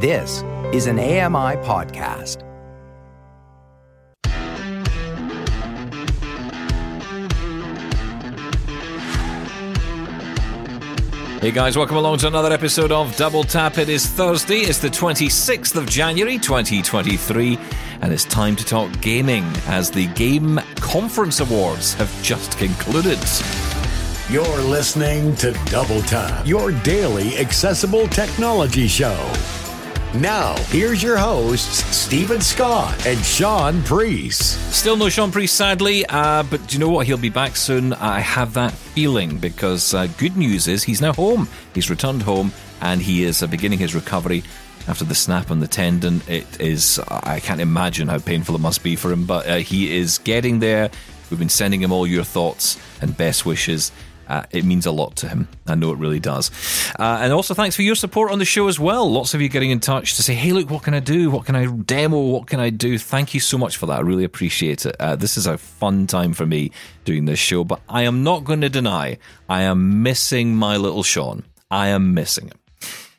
This is an AMI podcast. Hey guys, welcome along to another episode of Double Tap. It is Thursday, it's the 26th of January 2023, and it's time to talk gaming as the Game Conference Awards have just concluded. You're listening to Double Tap, your daily accessible technology show. Now, here's your hosts, Stephen Scott and Shaun Preece. Still no Shaun Preece, sadly, uh, but do you know what? He'll be back soon. I have that feeling because uh, good news is he's now home. He's returned home and he is uh, beginning his recovery after the snap on the tendon. It is, I can't imagine how painful it must be for him, but uh, he is getting there. We've been sending him all your thoughts and best wishes. Uh, it means a lot to him. I know it really does. Uh, and also, thanks for your support on the show as well. Lots of you getting in touch to say, hey, look, what can I do? What can I demo? What can I do? Thank you so much for that. I really appreciate it. Uh, this is a fun time for me doing this show, but I am not going to deny I am missing my little Shaun. I am missing him.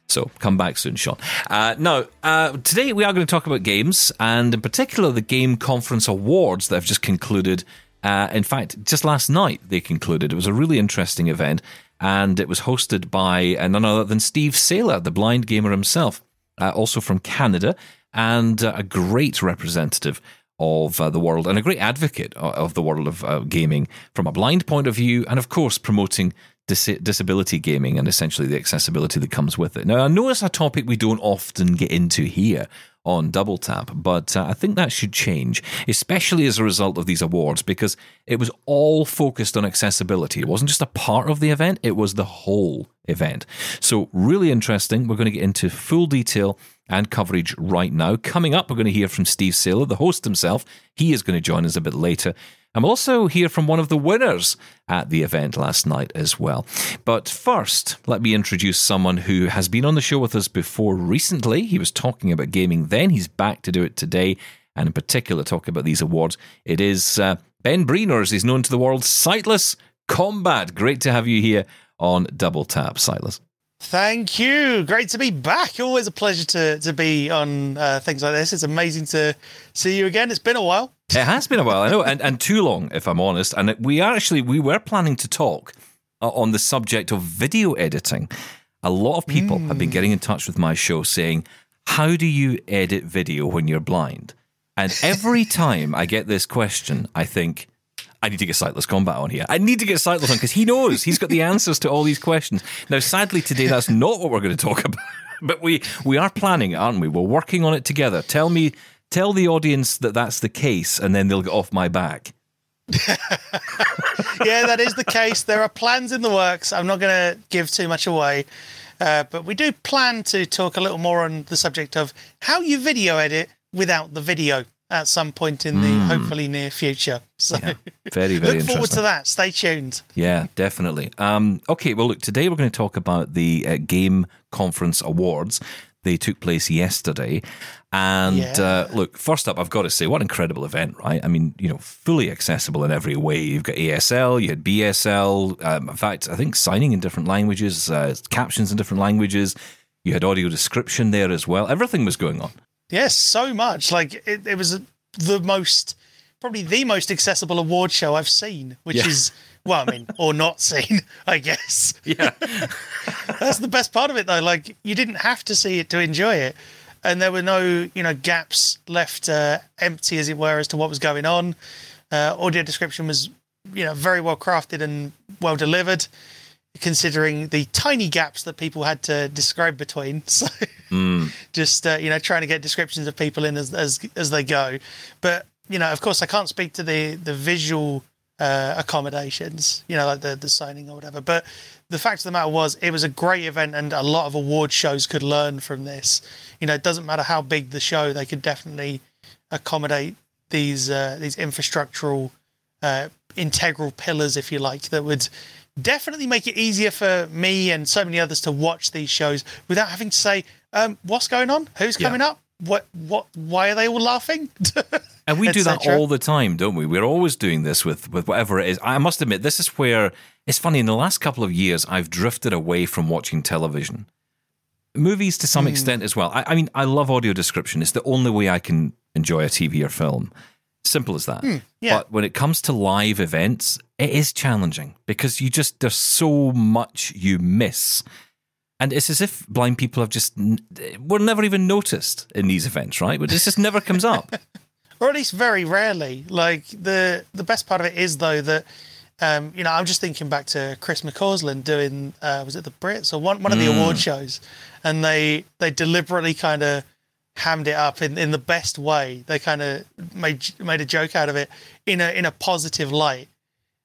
So come back soon, Shaun. Uh, now, uh, today we are going to talk about games, and in particular the Game Conference Awards that have just concluded uh, in fact, just last night they concluded. It was a really interesting event, and it was hosted by uh, none other than Steve Saylor, the blind gamer himself, uh, also from Canada, and uh, a great representative of uh, the world and a great advocate of the world of uh, gaming from a blind point of view, and of course promoting dis- disability gaming and essentially the accessibility that comes with it. Now, I know it's a topic we don't often get into here on Double Tap, but uh, I think that should change, especially as a result of these awards, because it was all focused on accessibility. It wasn't just a part of the event, it was the whole event. So, really interesting. We're going to get into full detail and coverage right now. Coming up, we're going to hear from Steve Saylor, the host himself. He is going to join us a bit later. And we'll also hear from one of the winners at the event last night as well. But first, let me introduce someone who has been on the show with us before recently. He was talking about gaming then, he's back to do it today, and in particular, talk about these awards. It is uh, Ben Breeners, he's known to the world, Sightless Combat. Great to have you here on Double Tap, Sightless. Thank you. Great to be back. Always a pleasure to to be on uh, things like this. It's amazing to see you again. It's been a while. It has been a while, I know, and, and too long, if I'm honest. And we are actually we were planning to talk uh, on the subject of video editing. A lot of people mm. have been getting in touch with my show saying, "How do you edit video when you're blind?" And every time I get this question, I think, I need to get Sightless Combat on here. I need to get Sightless on because he knows he's got the answers to all these questions. Now, sadly, today that's not what we're going to talk about, but we we are planning, aren't we? We're working on it together. Tell me, tell the audience that that's the case, and then they'll get off my back. yeah, that is the case. There are plans in the works. I'm not going to give too much away. Uh, but we do plan to talk a little more on the subject of how you video edit without the video at some point in the mm. hopefully near future. So yeah, very, very look forward to that. Stay tuned. Yeah, definitely. Um, okay, well, look, today we're going to talk about the uh, Game Conference Awards. They took place yesterday. And yeah. uh, look, first up, I've got to say, what an incredible event, right? I mean, you know, fully accessible in every way. You've got ASL, you had BSL. Um, in fact, I think signing in different languages, uh, captions in different languages. You had audio description there as well. Everything was going on. Yes, so much. Like it, it was the most, probably the most accessible award show I've seen, which yeah. is well, I mean, or not seen, I guess. Yeah, that's the best part of it, though. Like you didn't have to see it to enjoy it, and there were no, you know, gaps left uh, empty, as it were, as to what was going on. Uh, audio description was, you know, very well crafted and well delivered considering the tiny gaps that people had to describe between. So mm. just uh, you know trying to get descriptions of people in as, as as they go. But you know, of course, I can't speak to the the visual uh, accommodations, you know, like the the signing or whatever. But the fact of the matter was, it was a great event, and a lot of award shows could learn from this. You know, it doesn't matter how big the show; they could definitely accommodate these uh, these infrastructural uh, integral pillars, if you like, that would definitely make it easier for me and so many others to watch these shows without having to say, um, "What's going on? Who's coming yeah. up? What? What? Why are they all laughing?" and we do that all the time, don't we? We're always doing this with with whatever it is. I must admit, this is where it's funny. In the last couple of years, I've drifted away from watching television movies to some extent as well. I, I mean, I love audio description. It's the only way I can enjoy a TV or film. Simple as that. yeah. But when it comes to live events, it is challenging because you just there's so much you miss. And it's as if blind people have just were never even noticed in these events, right? But this just never comes up. or at least very rarely. Like the the best part of it is though that um, you know I'm just thinking back to Chris McCausland doing uh, was it the Brits or one one of the award shows, and they they deliberately kind of hammed it up in, in the best way. They kind of made made a joke out of it in a in a positive light.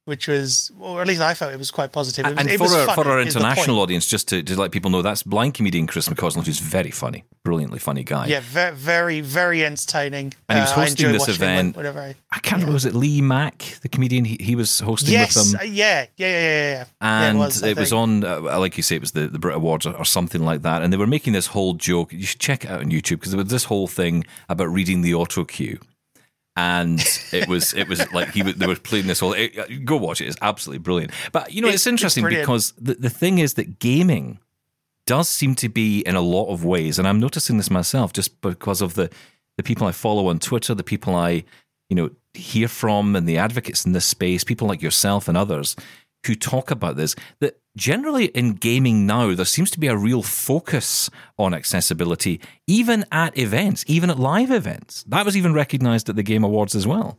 Which was, or at least I felt it was quite positive. It was, and it for was our, for our international audience, just to, to let people know, that's blind comedian Chris McCausland, who's very funny, brilliantly funny guy. yeah, very, very, very entertaining. And he was Uh, hosting enjoy this event. Whenever I, I can't remember, was it Lee Mack, the comedian? He, he was hosting yes, with uh, them. yeah, yeah, yeah, yeah, yeah. yeah. and yeah, it was, it was on, uh, like you say, it was the, the Brit Awards or, or something like that. And they were making this whole joke. You should check it out on YouTube because there was this whole thing about reading the auto cue. And it was it was like he was, they were playing this whole. It, go watch it; it's absolutely brilliant. But you know, it's, It's- it's interesting brilliant. because the the thing is that gaming does seem to be in a lot of ways, and I'm noticing this myself just because of the the people I follow on Twitter, the people I you know hear from, and the advocates in this space, people like yourself and others who talk about this. That generally in gaming now, there seems to be a real focus on accessibility, even at events, even at live events. That was even recognised at the Game Awards as well.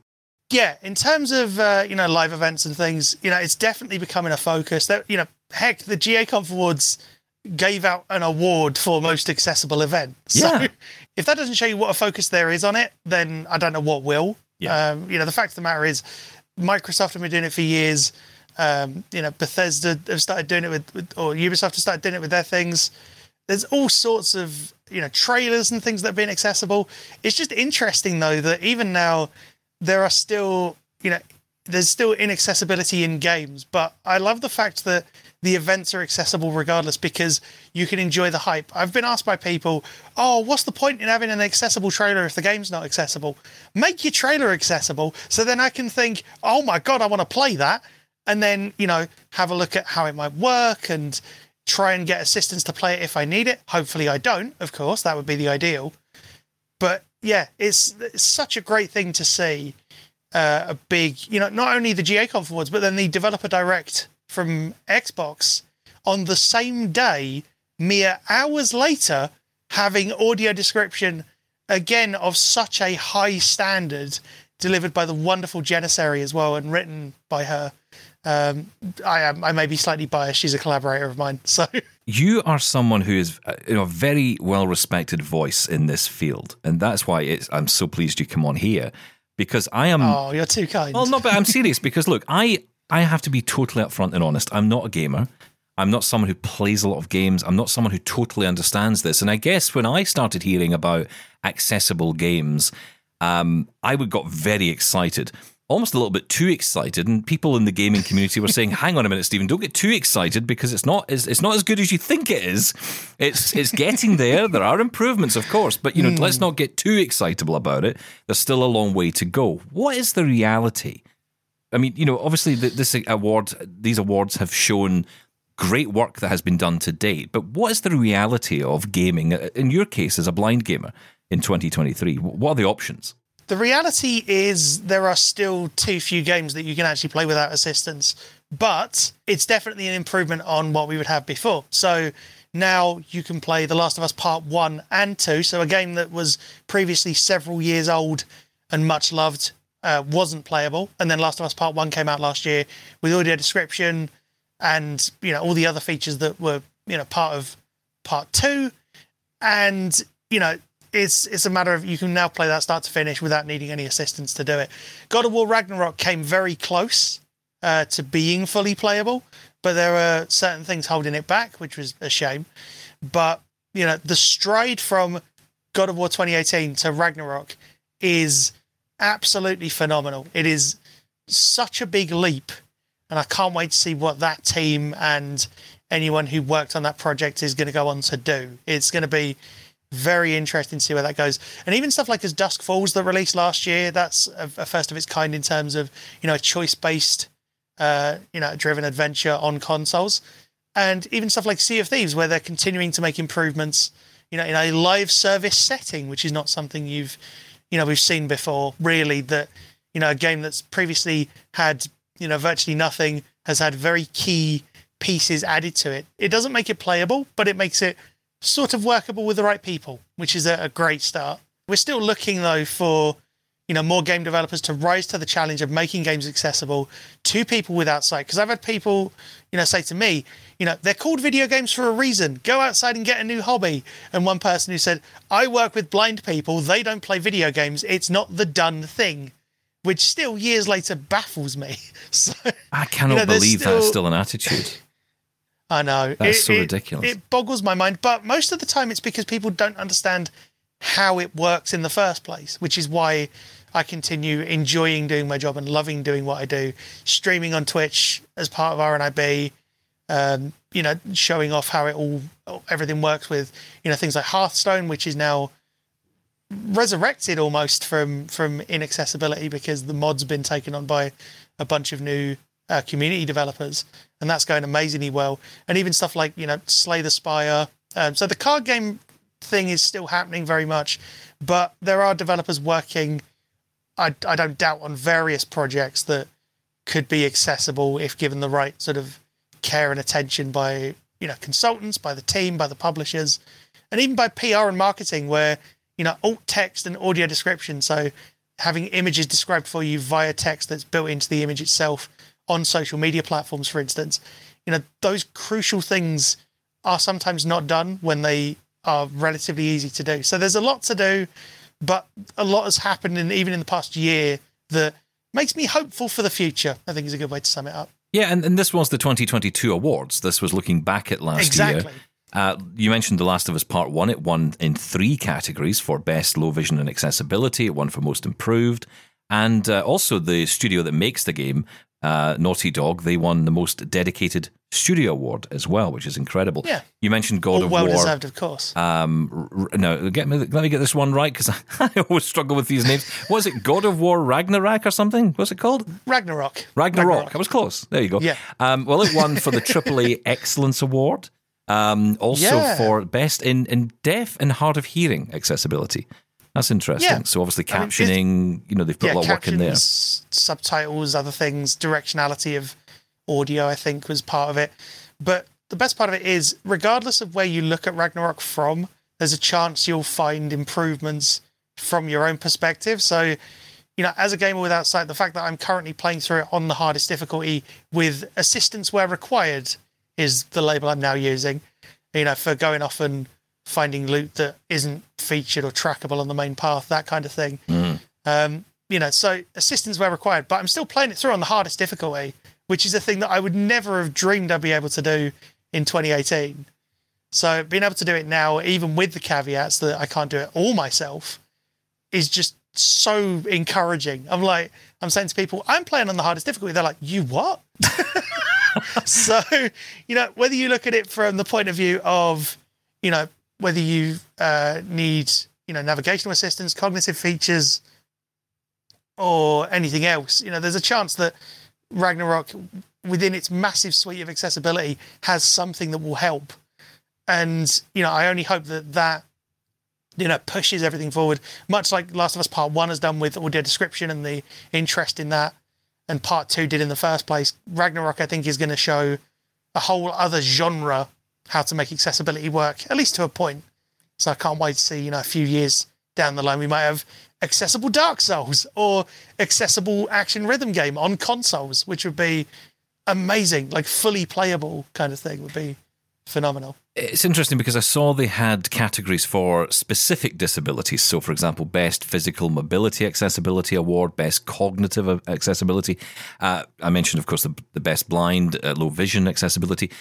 Yeah, in terms of uh, you know live events and things, you know, it's definitely becoming a focus. That you know, heck, the GA Conf Awards gave out an award for most accessible event. So Yeah. if that doesn't show you what a focus there is on it, then I don't know what will. Yeah. Um, you know, the fact of the matter is, Microsoft have been doing it for years. Um, you know, Bethesda have started doing it with, with, or Ubisoft have started doing it with their things. There's all sorts of you know trailers and things that have been accessible. It's just interesting though that even now there are still you know there's still inaccessibility in games but i love the fact that the events are accessible regardless because you can enjoy the hype i've been asked by people oh what's the point in having an accessible trailer if the game's not accessible make your trailer accessible so then i can think oh my god i want to play that and then you know have a look at how it might work and try and get assistance to play it if i need it. Hopefully i don't of course. That would be the ideal. But yeah, it's, it's such a great thing to see uh, a big, you know, not only the GA Conf Awards, but then the Developer Direct from Xbox on the same day, mere hours later, having audio description again of such a high standard delivered by the wonderful Janissary as well and written by her. Um, I am I may be slightly biased. She's a collaborator of mine, so you are someone who is uh, you know, a very well respected voice in this field, and that's why it's, I'm so pleased you come on here because I am. oh, you're too kind. Well, no, but I'm serious because look, I I have to be totally upfront and honest. I'm not a gamer. I'm not someone who plays a lot of games. I'm not someone who totally understands this. And I guess when I started hearing about accessible games, um, I would got very excited. Almost a little bit too excited, and people in the gaming community were saying, "Hang on a minute, Stephen, don't get too excited because it's not as it's not as good as you think it is. It's it's getting there. There are improvements, of course, but you know, let's not get too excitable about it. There's still a long way to go. What is the reality? I mean, you know, obviously th this award, these awards have shown great work that has been done to date. But what is the reality of gaming uh, in your case as a blind gamer in 2023? What are the options? The reality is there are still too few games that you can actually play without assistance, but it's definitely an improvement on what we would have before. So now you can play The Last of Us Part 1 and 2, so a game that was previously several years old and much loved uh, wasn't playable, and then Last of Us Part 1 came out last year with audio description and you know all the other features that were you know part of Part 2 and you know it's it's a matter of you can now play that start to finish without needing any assistance to do it. God of War Ragnarok came very close uh, to being fully playable, but there were certain things holding it back, which was a shame. But you know, the stride from God of War 2018 to Ragnarok is absolutely phenomenal. It is such a big leap, and I can't wait to see what that team and anyone who worked on that project is going to go on to do. It's going to be very interesting to see where that goes. And even stuff like as Dusk Falls that released last year, that's a, a first of its kind in terms of you know a choice based, uh, you know, driven adventure on consoles. and even stuff like Sea of Thieves, where they're continuing to make improvements, you know, in a live service setting, which is not something you've, you know, we've seen before. Really, that you know, a game that's previously had you know virtually nothing has had very key pieces added to it. It doesn't make it playable, but it makes it sort of workable with the right people, which is a, a great start. We're still looking though for you know more game developers to rise to the challenge of making games accessible to people without sight. Because i've had people you know say to me you know they're called video games for a reason. Go outside and get a new hobby. And one person who said i work with blind people. They don't play video games. It's not the done thing which still years later baffles me. So I cannot you know, believe that's still- still an attitude. I know. That's It- so it- ridiculous. It boggles my mind. But most of the time, it's because people don't understand how it works in the first place, which is why I continue enjoying doing my job and loving doing what I do. Streaming on Twitch as part of RNIB, um, you know, showing off how it all, everything works with, you know, things like Hearthstone, which is now resurrected almost from from inaccessibility because the mod's been taken on by a bunch of new uh, community developers, and that's going amazingly well. And even stuff like you know Slay the Spire. Um, so the card game thing is still happening very much, but there are developers working. I, I don't doubt on various projects that could be accessible if given the right sort of care and attention by you know consultants, by the team, by the publishers, and even by PR and marketing, where you know alt text and audio description. So having images described for you via text that's built into the image itself on social media platforms, for instance, you know those crucial things are sometimes not done when they are relatively easy to do. So there's a lot to do, but a lot has happened in even in the past year that makes me hopeful for the future. I think is a good way to sum it up. Yeah, and, and this was the 2022 awards. This was looking back at last Exactly. year. Uh, you mentioned The Last of Us Part 1. It won in three categories for Best Low Vision and Accessibility. It won for Most Improved. And uh, also, the studio that makes the game, uh, Naughty Dog, they won the Most Dedicated Studio Award as well, which is incredible. Yeah. You mentioned God All of well War. Well deserved, of course. Um, r- r- no, get me. Let me get this one right because I always struggle with these names. Was it God of War Ragnarok or something? What's it called? Ragnarok. Ragnarok. I was close. There you go. Yeah. Um, well, it won for the AAA Excellence Award. Um, also Yeah. for best in, in deaf and hard of hearing accessibility. That's interesting. Yeah. So obviously I mean, captioning, you know, they've put yeah, a lot of work in there. subtitles, other things, directionality of audio, I think, was part of it. But the best part of it is, regardless of where you look at Ragnarok from, there's a chance you'll find improvements from your own perspective. So, you know, as a gamer without sight, the fact that I'm currently playing through it on the hardest difficulty with assistance where required is the label I'm now using. You know, for going off and finding loot that isn't featured or trackable on the main path, that kind of thing. Um, you know, so assistance where required, but I'm still playing it through on the hardest difficulty, which is a thing that I would never have dreamed I'd be able to do in 2018. So being able to do it now, even with the caveats that I can't do it all myself, is just so encouraging. I'm like, I'm saying to people, I'm playing on the hardest difficulty. They're like, you what? so, you know, whether you look at it from the point of view of, you know, whether you uh, need, you know, navigational assistance, cognitive features, or anything else, you know, there's a chance that Ragnarok, within its massive suite of accessibility, has something that will help. And you know, I only hope that that you know pushes everything forward, much like Last of Us Part One has done with audio description and the interest in that, and Part Two did in the first place. Ragnarok, I think, is going to show a whole other genre how to make accessibility work, at least to a point. So I can't wait to see, you know, a few years down the line, we might have accessible Dark Souls or accessible action rhythm game on consoles, which would be amazing, like fully playable kind of thing would be phenomenal. It's interesting because I saw they had categories for specific disabilities. So, for example, Best Physical Mobility Accessibility Award, Best Cognitive Accessibility. Uh, I mentioned, of course, the, the Best Blind, uh, Low Vision Accessibility.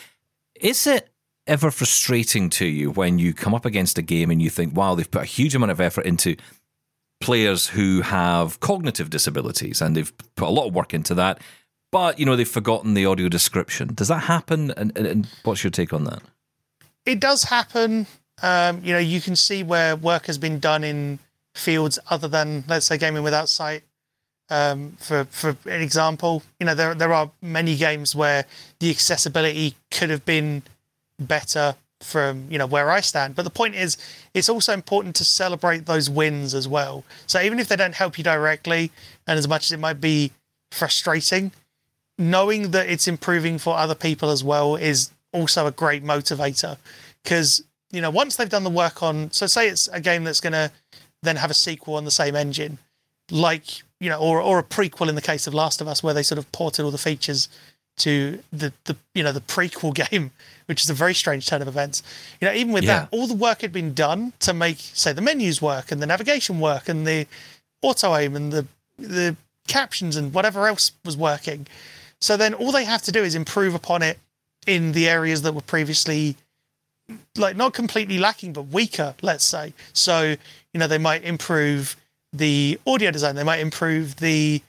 Is it ever frustrating to you when you come up against a game and you think, wow, they've put a huge amount of effort into players who have cognitive disabilities and they've put a lot of work into that, but, you know, they've forgotten the audio description? Does that happen? And, and, and what's your take on that? It does happen. Um, you know, you can see where work has been done in fields other than, let's say, gaming without sight. Um, for for an example, you know there there are many games where the accessibility could have been better from you know where I stand. But the point is, it's also important to celebrate those wins as well. So even if they don't help you directly, and as much as it might be frustrating, knowing that it's improving for other people as well is also a great motivator. Because you know once they've done the work on, so say it's a game that's going to then have a sequel on the same engine, like you know, or or a prequel in the case of Last of Us, where they sort of ported all the features to the the you know the prequel game, which is a very strange turn of events. You know, even with Yeah. that, all the work had been done to make say the menus work and the navigation work and the auto aim and the the captions and whatever else was working. So then all they have to do is improve upon it in the areas that were previously like not completely lacking but weaker, let's say. So, you know, they might improve the audio design, they might improve the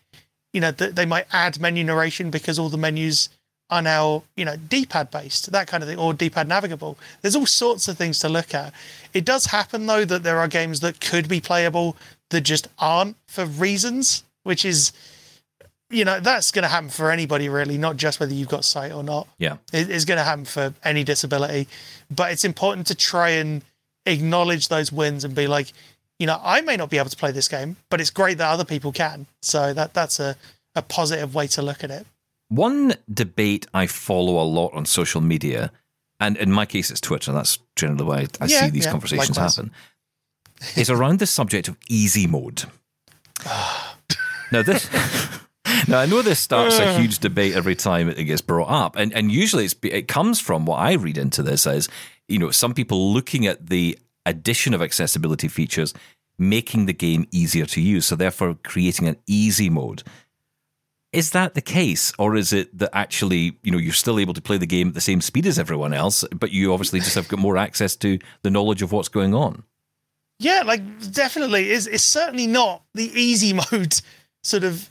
you know, th- they might add menu narration because all the menus are now, you know, D-pad based, that kind of thing, or D-pad navigable. There's all sorts of things to look at. It does happen though that there are games that could be playable that just aren't for reasons, which is, you know, that's going to happen for anybody really, not just whether you've got sight or not. Yeah. It- It's going to happen for any disability, but it's important to try and acknowledge those wins and be like, you know, I may not be able to play this game, but it's great that other people can. So that that's a, a positive way to look at it. One debate I follow a lot on social media, and in my case, it's Twitter. That's generally the way I Yeah, see these yeah, conversations likewise. happen. Is around the subject of easy mode. now this. Now I know this starts a uh. huge debate every time it gets brought up, and and usually it's it comes from what I read into this as you know some people looking at the addition of accessibility features, making the game easier to use, so therefore creating an easy mode. Is that the case, or is it that actually, you know, you're still able to play the game at the same speed as everyone else, but you obviously just have got more access to the knowledge of what's going on? Yeah, like definitely is it's certainly not the easy mode sort of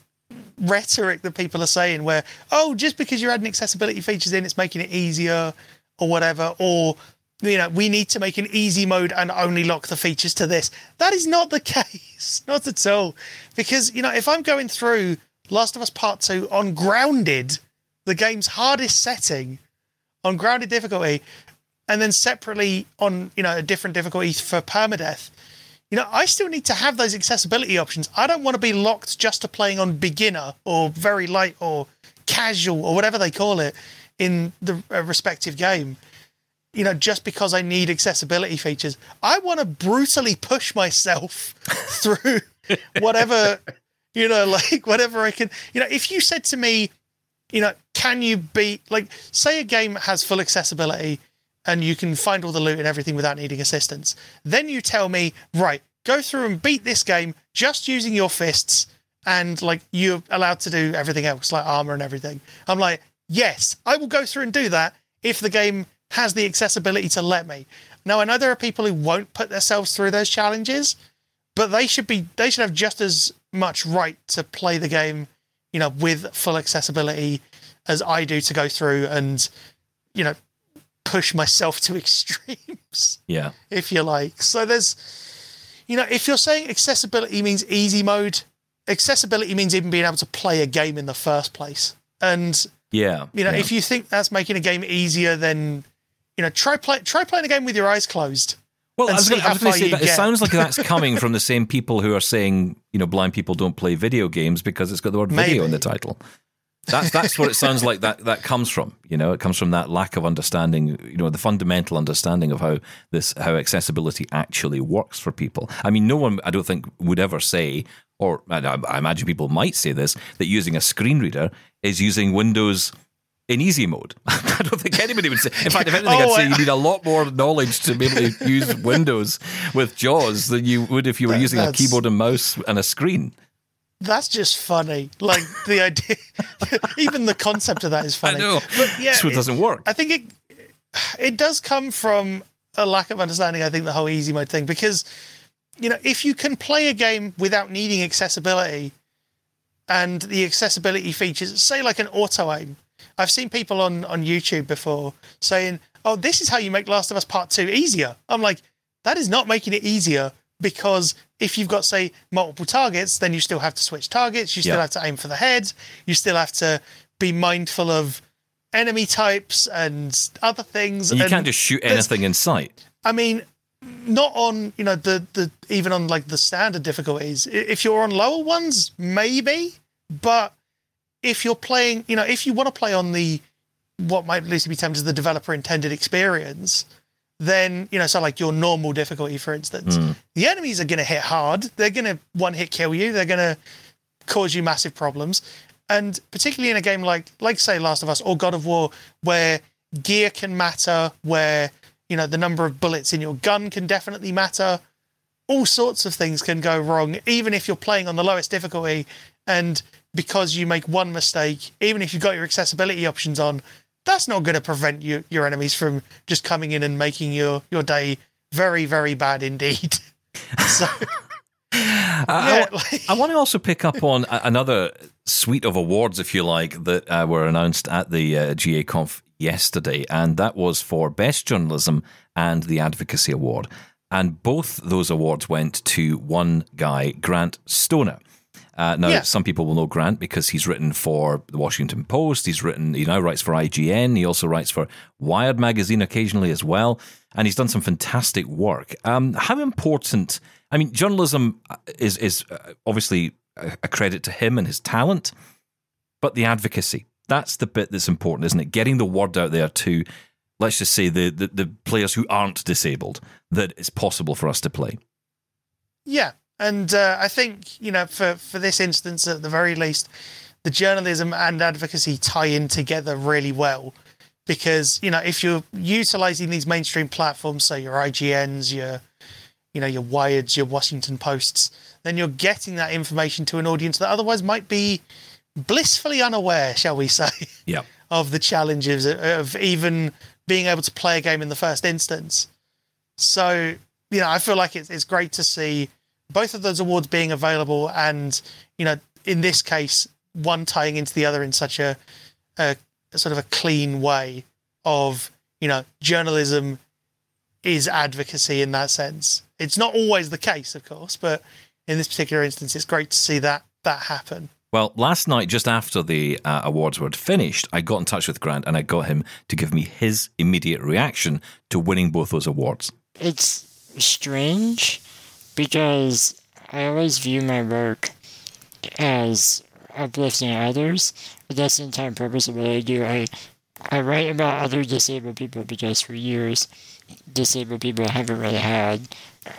rhetoric that people are saying where, oh, just because you're adding accessibility features in, it's making it easier or whatever, or you know, we need to make an easy mode and only lock the features to this. That is not the case. Not at all. Because, you know, if I'm going through Last of Us Part 2 on grounded, the game's hardest setting, on grounded difficulty, and then separately on, you know, a different difficulty for permadeath, you know, I still need to have those accessibility options. I don't want to be locked just to playing on beginner or very light or casual or whatever they call it in the uh, respective game. You know, just because I need accessibility features, I want to brutally push myself through whatever, you know, like whatever I can. You know, if you said to me, you know, can you beat, like, say a game has full accessibility and you can find all the loot and everything without needing assistance. Then you tell me, right, go through and beat this game just using your fists and like you're allowed to do everything else, like armor and everything. I'm like, yes, I will go through and do that if the game has the accessibility to let me. Now I know there are people who won't put themselves through those challenges, but they should be they should have just as much right to play the game, you know, with full accessibility as I do to go through and, you know, push myself to extremes, Yeah. if you like. So there's, you know, if you're saying accessibility means easy mode, accessibility means even being able to play a game in the first place. And Yeah. you know, yeah. if you think that's making a game easier, then you know, try play try playing a game with your eyes closed. Well, I was going to say that it sounds like that's coming from the same people who are saying, you know, blind people don't play video games because it's got the word video in the title. That's that's what it sounds like that that comes from. You know, it comes from that lack of understanding. You know, the fundamental understanding of how this how accessibility actually works for people. I mean, no one I don't think would ever say, or I, I imagine people might say this, that using a screen reader is using Windows. In easy mode, I don't think anybody would say. In fact, if anything, oh, I'd Oh, say I- you need a lot more knowledge to be able to use Windows with JAWS than you would if you were That- using a keyboard and mouse and a screen. That's just funny. Like the idea, even the concept of that is funny. I know. But yeah, so it doesn't work. I think it it does come from a lack of understanding. I think the whole easy mode thing because you know if you can play a game without needing accessibility and the accessibility features, say like an auto aim. I've seen people on on YouTube before saying, "Oh, this is how you make Last of Us Part Two easier." I'm like, that is not making it easier because if you've got say multiple targets, then you still have to switch targets. You still Yeah. have to aim for the head. You still have to be mindful of enemy types and other things. And you and can't just shoot anything in sight. I mean, not on you know the the even on like the standard difficulties. If you're on lower ones, maybe, but if you're playing, you know, if you want to play on the what might loosely be termed as the developer intended experience, then you know, so like your normal difficulty, for instance, hmm. the enemies are going to hit hard. They're going to one hit kill you. They're going to cause you massive problems. And particularly in a game like, like say, Last of Us or God of War, where gear can matter, where you know the number of bullets in your gun can definitely matter. All sorts of things can go wrong, even if you're playing on the lowest difficulty. And because you make one mistake, even if you've got your accessibility options on, that's not going to prevent you, your enemies from just coming in and making your your day very, very bad indeed. so, I, yeah, I- like- I want to also pick up on another suite of awards, if you like, that uh, were announced at the uh, GA Conf yesterday, and that was for Best Journalism and the Advocacy Award. And both those awards went to one guy, Grant Stoner. Uh, now, Yeah. some people will know Grant because he's written for the Washington Post. He's written, he now writes for IGN. He also writes for Wired magazine occasionally as well. And he's done some fantastic work. Um, how important, I mean, journalism is, is uh, obviously a a credit to him and his talent, but the advocacy, that's the bit that's important, isn't it? Getting the word out there to, let's just say, the, the, the players who aren't disabled, that it's possible for us to play. Yeah, and uh, I think you know for for this instance, at the very least, the journalism and advocacy tie in together really well because you know if you're utilizing these mainstream platforms, so your IGNs, your you know your Wireds, your Washington Posts, then you're getting that information to an audience that otherwise might be blissfully unaware, shall we say, Yeah. of the challenges of even being able to play a game in the first instance. So, you know, I feel like it's, it's great to see both of those awards being available and, you know, in this case, one tying into the other in such a, a, a sort of a clean way of, you know, journalism is advocacy in that sense. It's not always the case, of course, but in this particular instance, it's great to see that that happen. Well, last night, just after the uh, awards were finished, I got in touch with Grant and I got him to give me his immediate reaction to winning both those awards. it's strange because I always view my work as uplifting others. But that's the entire purpose of what I do. I I write about other disabled people because for years disabled people haven't really had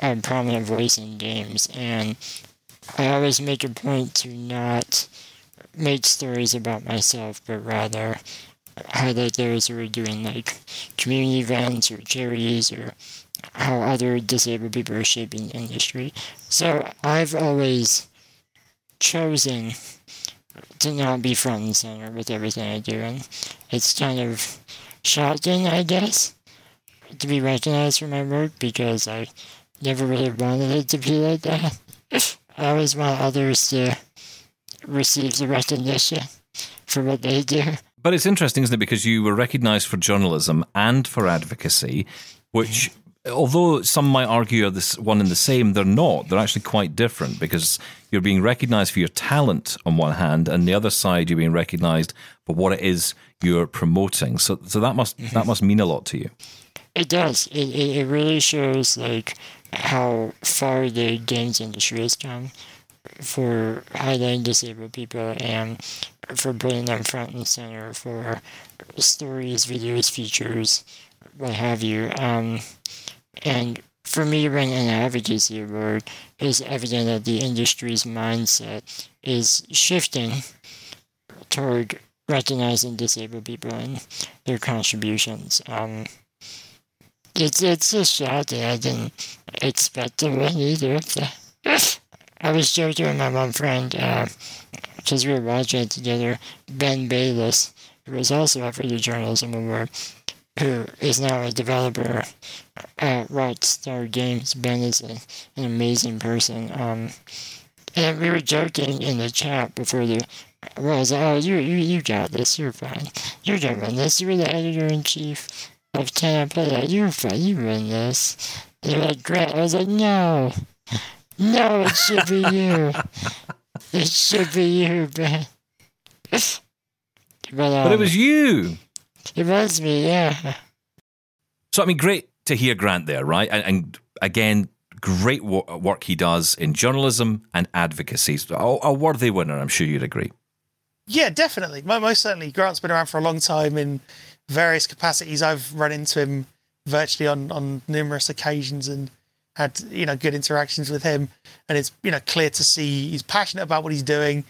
a prominent voice in games and I always make a point to not make stories about myself but rather highlight those who are doing like community events or charities or how other disabled people are shaping industry. So I've always chosen to not be front and center with everything I do, and it's kind of shocking, I guess, to be recognized for my work because I never really wanted it to be like that. I always want others to receive the recognition for what they do. But it's interesting, isn't it? Because you were recognised for journalism and for advocacy, which, although some might argue are this one and the same, they're not. They're actually quite different because you're being recognised for your talent on one hand, and the other side you're being recognised for what it is you're promoting. So, so that must that must mean a lot to you. It does. It, it, it really shows like how far the games industry has come for highlighting disabled people and for putting them front and center for stories, videos, features, what have you. Um, and for me to win an advocacy award is evident that the industry's mindset is shifting toward recognizing disabled people and their contributions. Um, it's it's just shocking. I didn't expect to win either. I was joking with my one friend because we were watching it together. Ben Bayliss, who was also up for the Journalism Award, who is now a developer at Rockstar Games. Ben is a, an amazing person. Um, and we were joking in the chat before the. Was like, oh, you, you, you got this. You're fine. You're gonna this. You're the editor in chief of Can I Play That? You're fine. You win this. They're like, great. I was like, no. No, it should be you. it should be you, Ben. but, um, But it was you. It was me, yeah. So, I mean, great to hear Grant there, right? And, and again, great wo- work he does in journalism and advocacy. A, a worthy winner, I'm sure you'd agree. Yeah, definitely. Most certainly. Grant's been around for a long time in various capacities. I've run into him virtually on, on numerous occasions and had, you know, good interactions with him. And it's, you know, clear to see he's passionate about what he's doing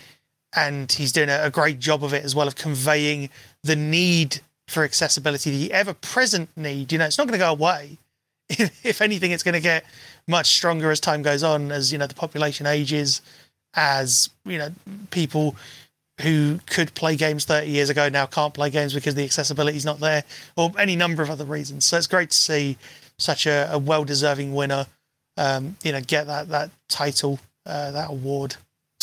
and he's doing a, a great job of it as well of conveying the need for accessibility, the ever present need. You know, it's not going to go away. if anything, it's going to get much stronger as time goes on, as, you know, the population ages, as, you know, people who could play games 30 years ago now can't play games because the accessibility is not there, or any number of other reasons. So it's great to see such a, a well-deserving winner, um, you know, get that that title, uh, that award.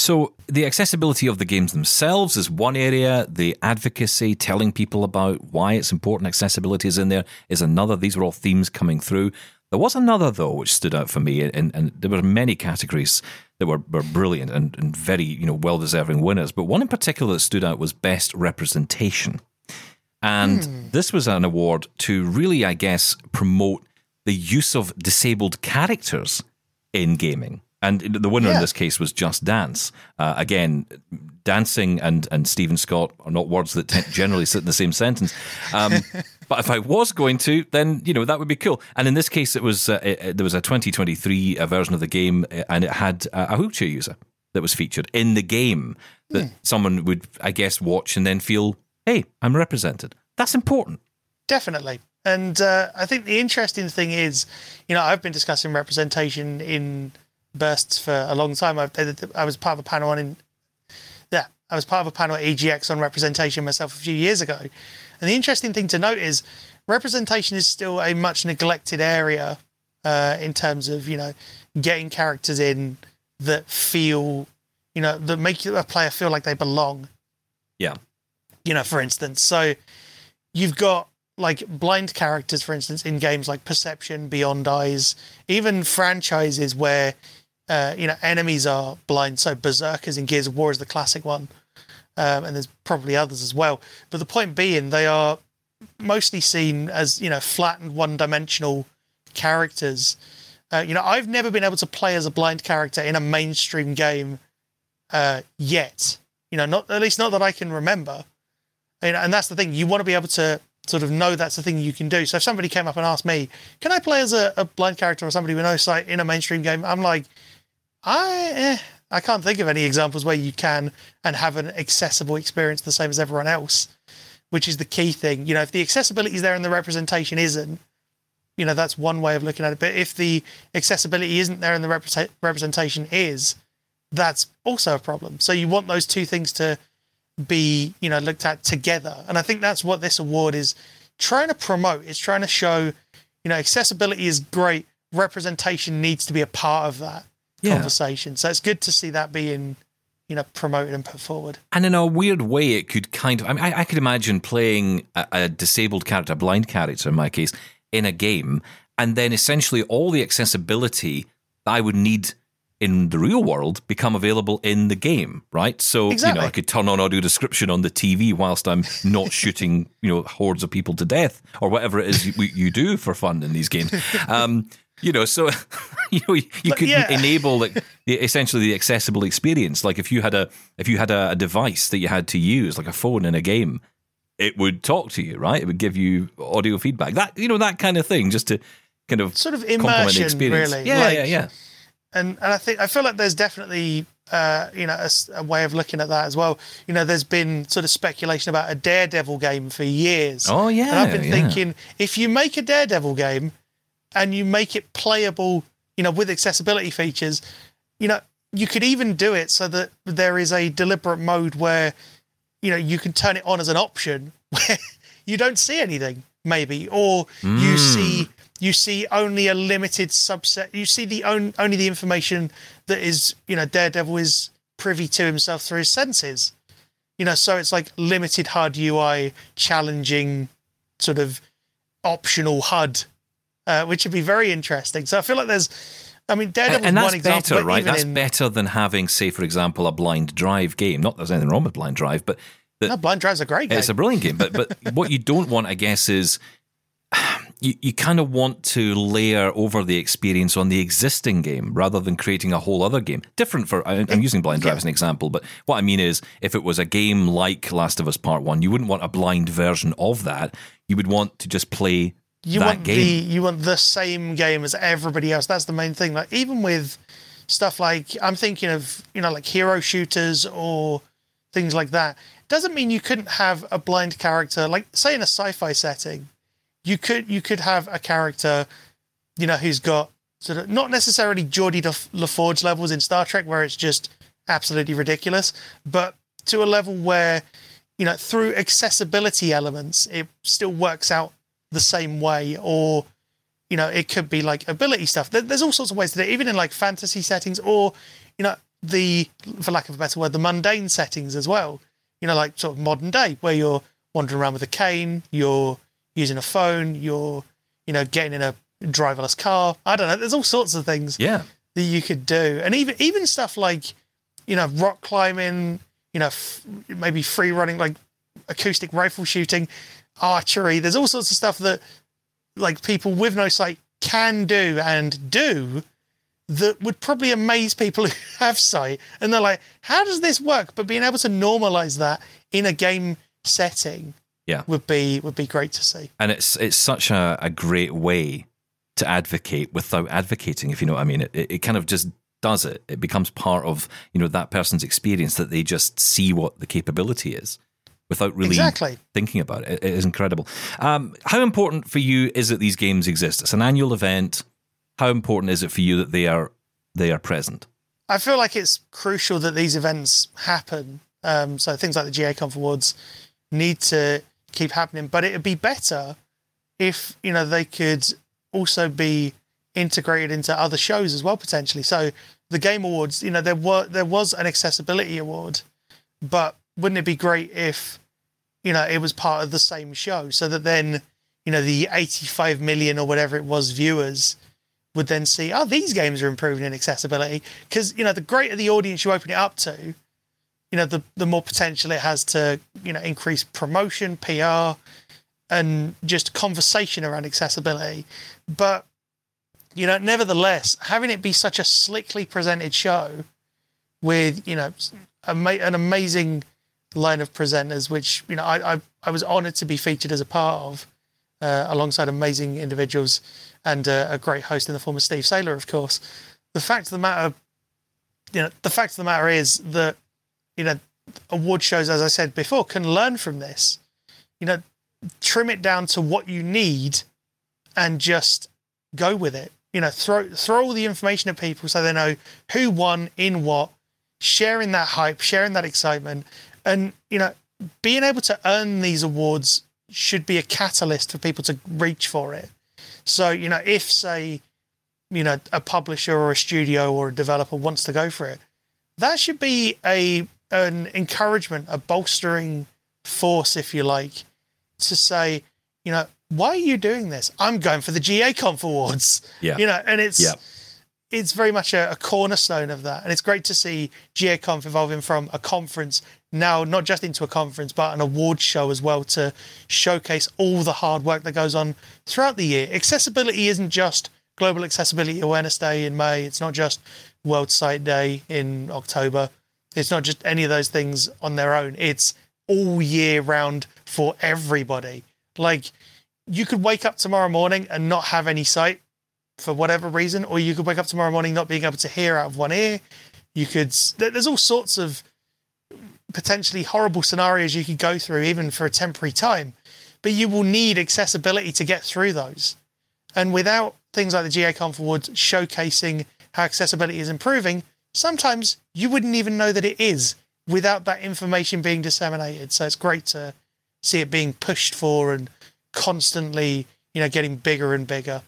So, the accessibility of the games themselves is one area. The advocacy, telling people about why it's important accessibility is in there, is another. These were all themes coming through. There was another, though, which stood out for me, and, and there were many categories that were, were brilliant and, and very you know well deserving winners. But one in particular that stood out was Best Representation. And hmm. this was an award to really, I guess, promote the use of disabled characters in gaming. And the winner in this case was Just Dance. Uh, again, dancing and, and Stephen Scott are not words that te- generally sit in the same sentence. Um, but if I was going to, then you know that would be cool. And in this case, it was uh, it, there was a 2023 uh, version of the game, uh, and it had uh, a wheelchair user that was featured in the game that someone would, I guess, watch and then feel, "Hey, I'm represented." That's important. Definitely. And uh, I think the interesting thing is, you know, I've been discussing representation in bursts for a long time. I, I was part of a panel on in, yeah, I was part of a panel at EGX on representation myself a few years ago. And the interesting thing to note is representation is still a much neglected area uh, in terms of, you know, getting characters in that feel, you know, that make a player feel like they belong Yeah. you know, for instance. So you've got like blind characters, for instance, in games like Perception, Beyond Eyes, even franchises where uh, you know enemies are blind. So Berserkers in Gears of War is the classic one, um, and there's probably others as well. But the point being, they are mostly seen as you know flat and one-dimensional characters. Uh, you know, I've never been able to play as a blind character in a mainstream game uh, yet. You know, not at least not that I can remember. You know, and that's the thing. You want to be able to sort of know that's the thing you can do. So if somebody came up and asked me, "Can I play as a, a blind character or somebody with no sight in a mainstream game?" I'm like, I eh, I can't think of any examples where you can and have an accessible experience the same as everyone else, which is the key thing. You know, if the accessibility is there and the representation isn't, you know, that's one way of looking at it. But if the accessibility isn't there and the represent- representation is, that's also a problem. So you want those two things to be, you know, looked at together. And I think that's what this award is trying to promote. It's trying to show, you know, accessibility is great. Representation needs to be a part of that Yeah. conversation. So it's good to see that being, you know, promoted and put forward. And in a weird way, it could kind of. I mean, I, I could imagine playing a, a disabled character, a blind character in my case, in a game, and then essentially all the accessibility that I would need in the real world become available in the game, right? So you know, I could turn on audio description on the TV whilst I'm not shooting, you know, hordes of people to death or whatever it is you, you do for fun in these games. Um, you know, so you know, you, you could yeah. enable like essentially the accessible experience. Like if you had a if you had a, a device that you had to use, like a phone in a game, it would talk to you, right? It would give you audio feedback. That you know that kind of thing, just to kind of Sort of complement the experience. really. Yeah, Like, yeah, yeah. And and I think I feel like there's definitely uh, you know a, a way of looking at that as well. You know, there's been sort of speculation about a Daredevil game for years. Oh, yeah, and I've been yeah. thinking if you make a Daredevil game and you make it playable, you know, with accessibility features, you know, you could even do it so that there is a deliberate mode where you know you can turn it on as an option where you don't see anything maybe or you see you see only a limited subset you see the on, only the information that is you know daredevil is privy to himself through his senses you know so it's like limited hud ui challenging sort of optional hud uh, which would be very interesting so i feel like there's I mean, Daredevil and one that's example, better, right? That's in, better than having, say, for example, a blind drive game. Not that there's anything wrong with blind drive, but No, Blind Drive's a great game. it's a brilliant game. But but what you don't want, I guess, is you, you kind of want to layer over the experience on the existing game rather than creating a whole other game. Different for I- I'm using Blind Drive as an example, but what I mean is if it was a game like Last of Us Part One, you wouldn't want a blind version of that. You would want to just play you that want game. the you want the same game as everybody else. That's the main thing. Like even with stuff like I'm thinking of you know like hero shooters or things like that. Doesn't mean you couldn't have a blind character. Like say in a sci-fi setting, you could you could have a character, you know, who's got sort of not necessarily Geordi La- LaForge levels in Star Trek where it's just absolutely ridiculous, but to a level where you know through accessibility elements it still works out the same way or you know it could be like ability stuff. There's all sorts of ways to do it even in like fantasy settings or you know the for lack of a better word the mundane settings as well. You know like sort of modern day where you're wandering around with a cane you're using a phone you're you know getting in a driverless car i don't know there's all sorts of things yeah. that you could do, and even even stuff like you know rock climbing, you know f- maybe free running, like acoustic rifle shooting, archery. There's all sorts of stuff that like people with no sight can do and do that would probably amaze people who have sight, and they're like, how does this work? But being able to normalize that in a game setting Yeah. would be would be great to see. and it's it's such a, a great way to advocate without advocating if you know what i mean it, it, it kind of just does it it becomes part of you know that person's experience that they just see what the capability is without really Exactly. thinking about it. it is incredible um, how important for you is it these games exist it's an annual event how important is it for you that they are they are present I feel like it's crucial that these events happen. Um, so things like the GA Conf Awards need to keep happening, but it would be better if you know they could also be integrated into other shows as well potentially. So the Game Awards, you know, there were there was an accessibility award, but wouldn't it be great if you know it was part of the same show so that then you know the 85 million or whatever it was viewers would then see, oh, these games are improving in accessibility. Because, you know, the greater the audience you open it up to, you know, the, the more potential it has to, you know, increase promotion, PR, and just conversation around accessibility. But, you know, nevertheless, having it be such a slickly presented show with, you know, an amazing line of presenters, which, you know, I, I, I was honored to be featured as a part of, uh, alongside amazing individuals and uh, a great host in the form of Steve Saylor, of course. The fact of the matter, you know, the fact of the matter is that, you know, award shows, as I said before, can learn from this. You know, trim it down to what you need and just go with it. You know, throw throw all the information at people so they know who won in what, sharing that hype, sharing that excitement, and you know, being able to earn these awards should be a catalyst for people to reach for it. So, you know, if say, you know, a publisher or a studio or a developer wants to go for it, that should be a an encouragement, a bolstering force, if you like, to say, you know, why are you doing this? I'm going for the GA Conf Awards. Yeah. You know, and it's Yeah. it's very much a, a cornerstone of that. And it's great to see GA Conf evolving from a conference now not just into a conference, but an award show as well to showcase all the hard work that goes on throughout the year. Accessibility isn't just Global Accessibility Awareness Day in May. It's not just World Sight Day in October. It's not just any of those things on their own. It's all year round for everybody. Like you could wake up tomorrow morning and not have any sight for whatever reason, or you could wake up tomorrow morning not being able to hear out of one ear. You could. There's all sorts of potentially horrible scenarios you could go through, even for a temporary time. But you will need accessibility to get through those. And without things like the GA Conf Awards showcasing how accessibility is improving, sometimes you wouldn't even know that it is without that information being disseminated. So it's great to see it being pushed for and constantly, you know, getting bigger and bigger.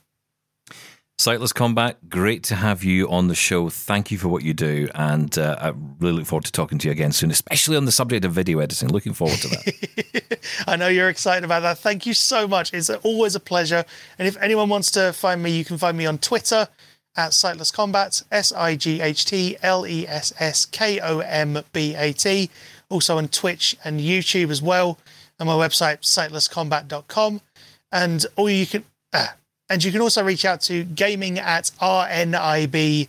Sightless Combat, great to have you on the show. Thank you for what you do. And uh, I really look forward to talking to you again soon, especially on the subject of video editing. Looking forward to that. I know you're excited about that. Thank you so much. It's always a pleasure. And if anyone wants to find me, you can find me on Twitter at Sightless Combat, S I G H T L E S S K O M B A T. Also on Twitch and YouTube as well. And my website, sightlesscombat.com. And all you can. Uh, and you can also reach out to gaming at rnib.org.uk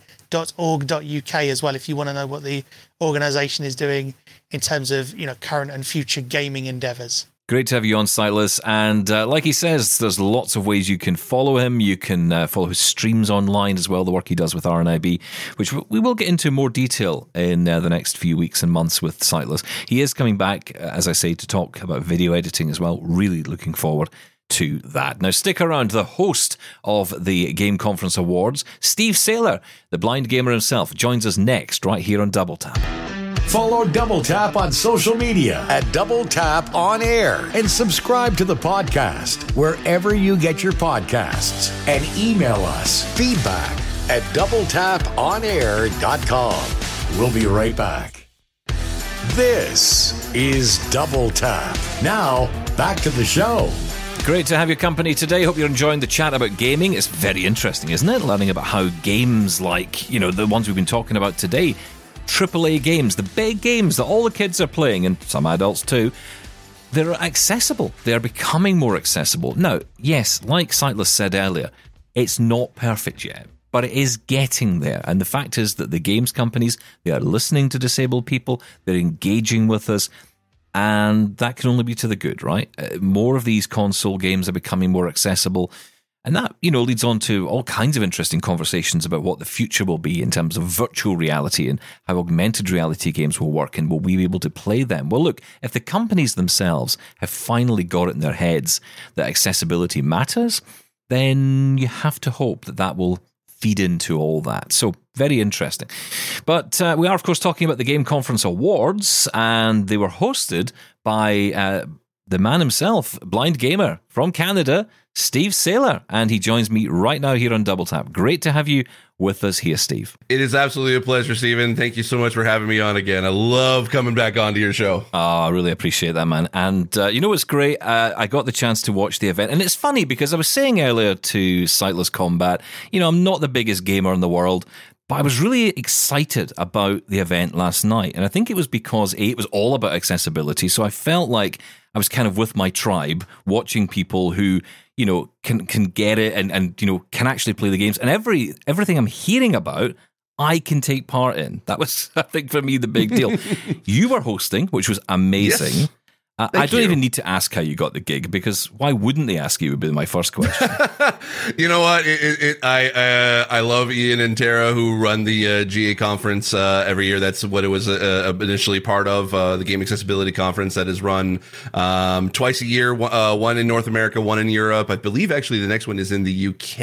as well if you want to know what the organization is doing in terms of you know current and future gaming endeavors. Great to have you on, Sightless. And uh, like he says, there's lots of ways you can follow him. You can uh, follow his streams online as well, the work he does with RNIB, which we will get into more detail in uh, the next few weeks and months with Sightless. He is coming back, uh, as I say, to talk about video editing as well. Really looking forward to that. Now, stick around. The host of the Game Conference Awards, Steve Saylor, the blind gamer himself, joins us next right here on Double Tap. Follow Double Tap on social media at Double Tap On Air and subscribe to the podcast wherever you get your podcasts and email us feedback at doubletaponair.com. We'll be right back. This is Double Tap. Now, back to the show. Great to have your company today. Hope you're enjoying the chat about gaming. It's very interesting, isn't it? Learning about how games like, you know, the ones we've been talking about today, AAA games, the big games that all the kids are playing, and some adults too, they're accessible. They're becoming more accessible. Now, yes, like Sightless said earlier, it's not perfect yet, but it is getting there. And the fact is that the games companies, they are listening to disabled people, they're engaging with us, and that can only be to the good, right? Uh, more of these console games are becoming more accessible. And that, you know, leads on to all kinds of interesting conversations about what the future will be in terms of virtual reality and how augmented reality games will work and will we be able to play them? Well, look, if the companies themselves have finally got it in their heads that accessibility matters, then you have to hope that that will feed into all that. So, very interesting. But uh, we are, of course, talking about the Game Conference Awards, and they were hosted by uh, the man himself, Blind Gamer from Canada, Steve Saylor, and he joins me right now here on Double Tap. Great to have you with us here, Steve. It is absolutely a pleasure, Stephen. Thank you so much for having me on again. I love coming back onto your show. Oh, I really appreciate that, man. And uh, you know what's great? Uh, I got the chance to watch the event, and it's funny because I was saying earlier to Sightless Combat, you know, I'm not the biggest gamer in the world, but I was really excited about the event last night. And I think it was because A, it was all about accessibility. So I felt like I was kind of with my tribe watching people who you know can can get it and and you know can actually play the games. And every everything i'm hearing about i can take part in. That was i think for me the big deal. You were hosting which was amazing. Yes. Uh, I don't you. even need to ask how you got the gig because why wouldn't they ask you? Would be my first question. You know what? It, it, it, I uh, I love Ian and Tara who run the uh, GA conference uh, every year. That's what it was uh, initially part of uh, the Game Accessibility Conference that is run um, twice a year. one- Uh, one in North America, one in Europe. I believe actually the next one is in the UK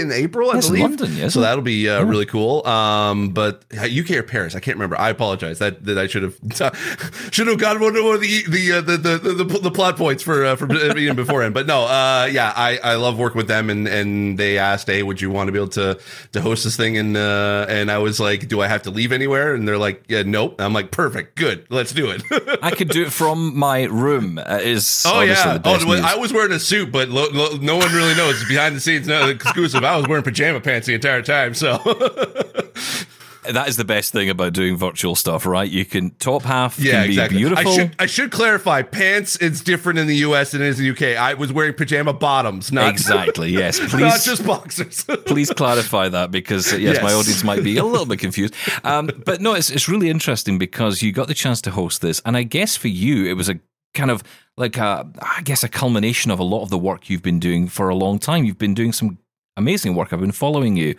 in April. I Yes, believe London, yes. So that'll be uh, really cool. Um, but UK or Paris? I can't remember. I apologize. That that I should have should have gotten one of the the, uh, the the the the plot points for uh, for Ian beforehand. But no, uh, yeah, I, I love working with them, and and they asked, hey, would you want to be able to to host this thing? And uh, and I was like, do I have to leave anywhere? And they're like, yeah, nope. I'm like, perfect, good, let's do it. I could do it from my room. Uh, is Oh yeah! Oh, news. I was wearing a suit, but lo- lo- no one really knows. It's behind the scenes, no exclusive. I was wearing pajama pants the entire time. So that is the best thing about doing virtual stuff, right? You can top half yeah, can exactly. be beautiful. I should I should clarify. Pants is different in the U.S. than it is in the U.K. I was wearing pajama bottoms, not exactly. Yes, not please. just boxers. please clarify that because uh, yes, my audience might be a little bit confused. Um, but no, it's it's really interesting because you got the chance to host this, and I guess for you it was a kind of like a, I guess a culmination of a lot of the work you've been doing for a long time. You've been doing some amazing work. I've been following you.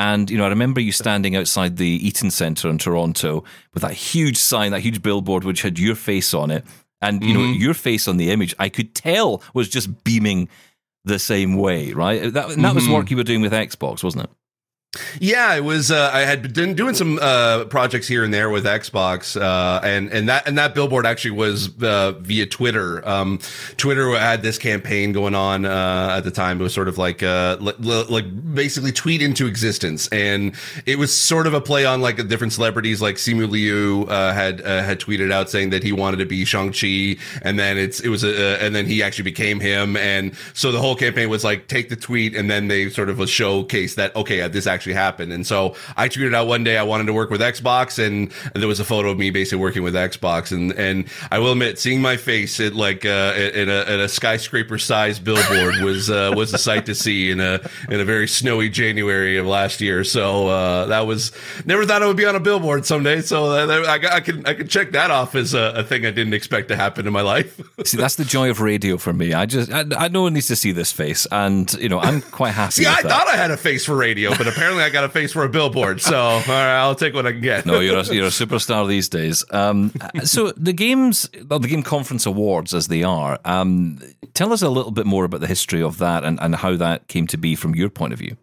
And you know, I remember you standing outside the Eaton Centre in Toronto with that huge sign, that huge billboard, which had your face on it, and you know, mm-hmm. your face on the image. I could tell was just beaming the same way, right? That, that was work mm-hmm. you were doing with Xbox, wasn't it? Yeah, it was. Uh, I had been doing some uh, projects here and there with Xbox, uh, and and that and that billboard actually was uh, via Twitter. Um, Twitter had this campaign going on uh, at the time. It was sort of like uh, li- li- like basically tweet into existence, and it was sort of a play on like different celebrities. Like Simu Liu had had tweeted out saying that he wanted to be Shang Chi, and then it's it was a, and then he actually became him, and so the whole campaign was like take the tweet, and then they sort of a showcase that okay, this actually actually happen. And so I tweeted out one day I wanted to work with Xbox, and there was a photo of me basically working with Xbox. And and I will admit, seeing my face at like uh, in a, in a skyscraper sized billboard was uh, was a sight to see in a in a very snowy January of last year. So uh, that was never thought I would be on a billboard someday. So I, I can I can check that off as a, a, thing I didn't expect to happen in my life. see, that's the joy of radio for me. I just I, I no one needs to see this face, and you know I'm quite happy. see, I that. thought I had a face for radio, but apparently I got a face for a billboard. So all right, I'll take what I can get. no, you're a, you're a superstar these days. Um, so the games, well, the Game Conference Awards, as they are, um, tell us a little bit more about the history of that and, and how that came to be from your point of view.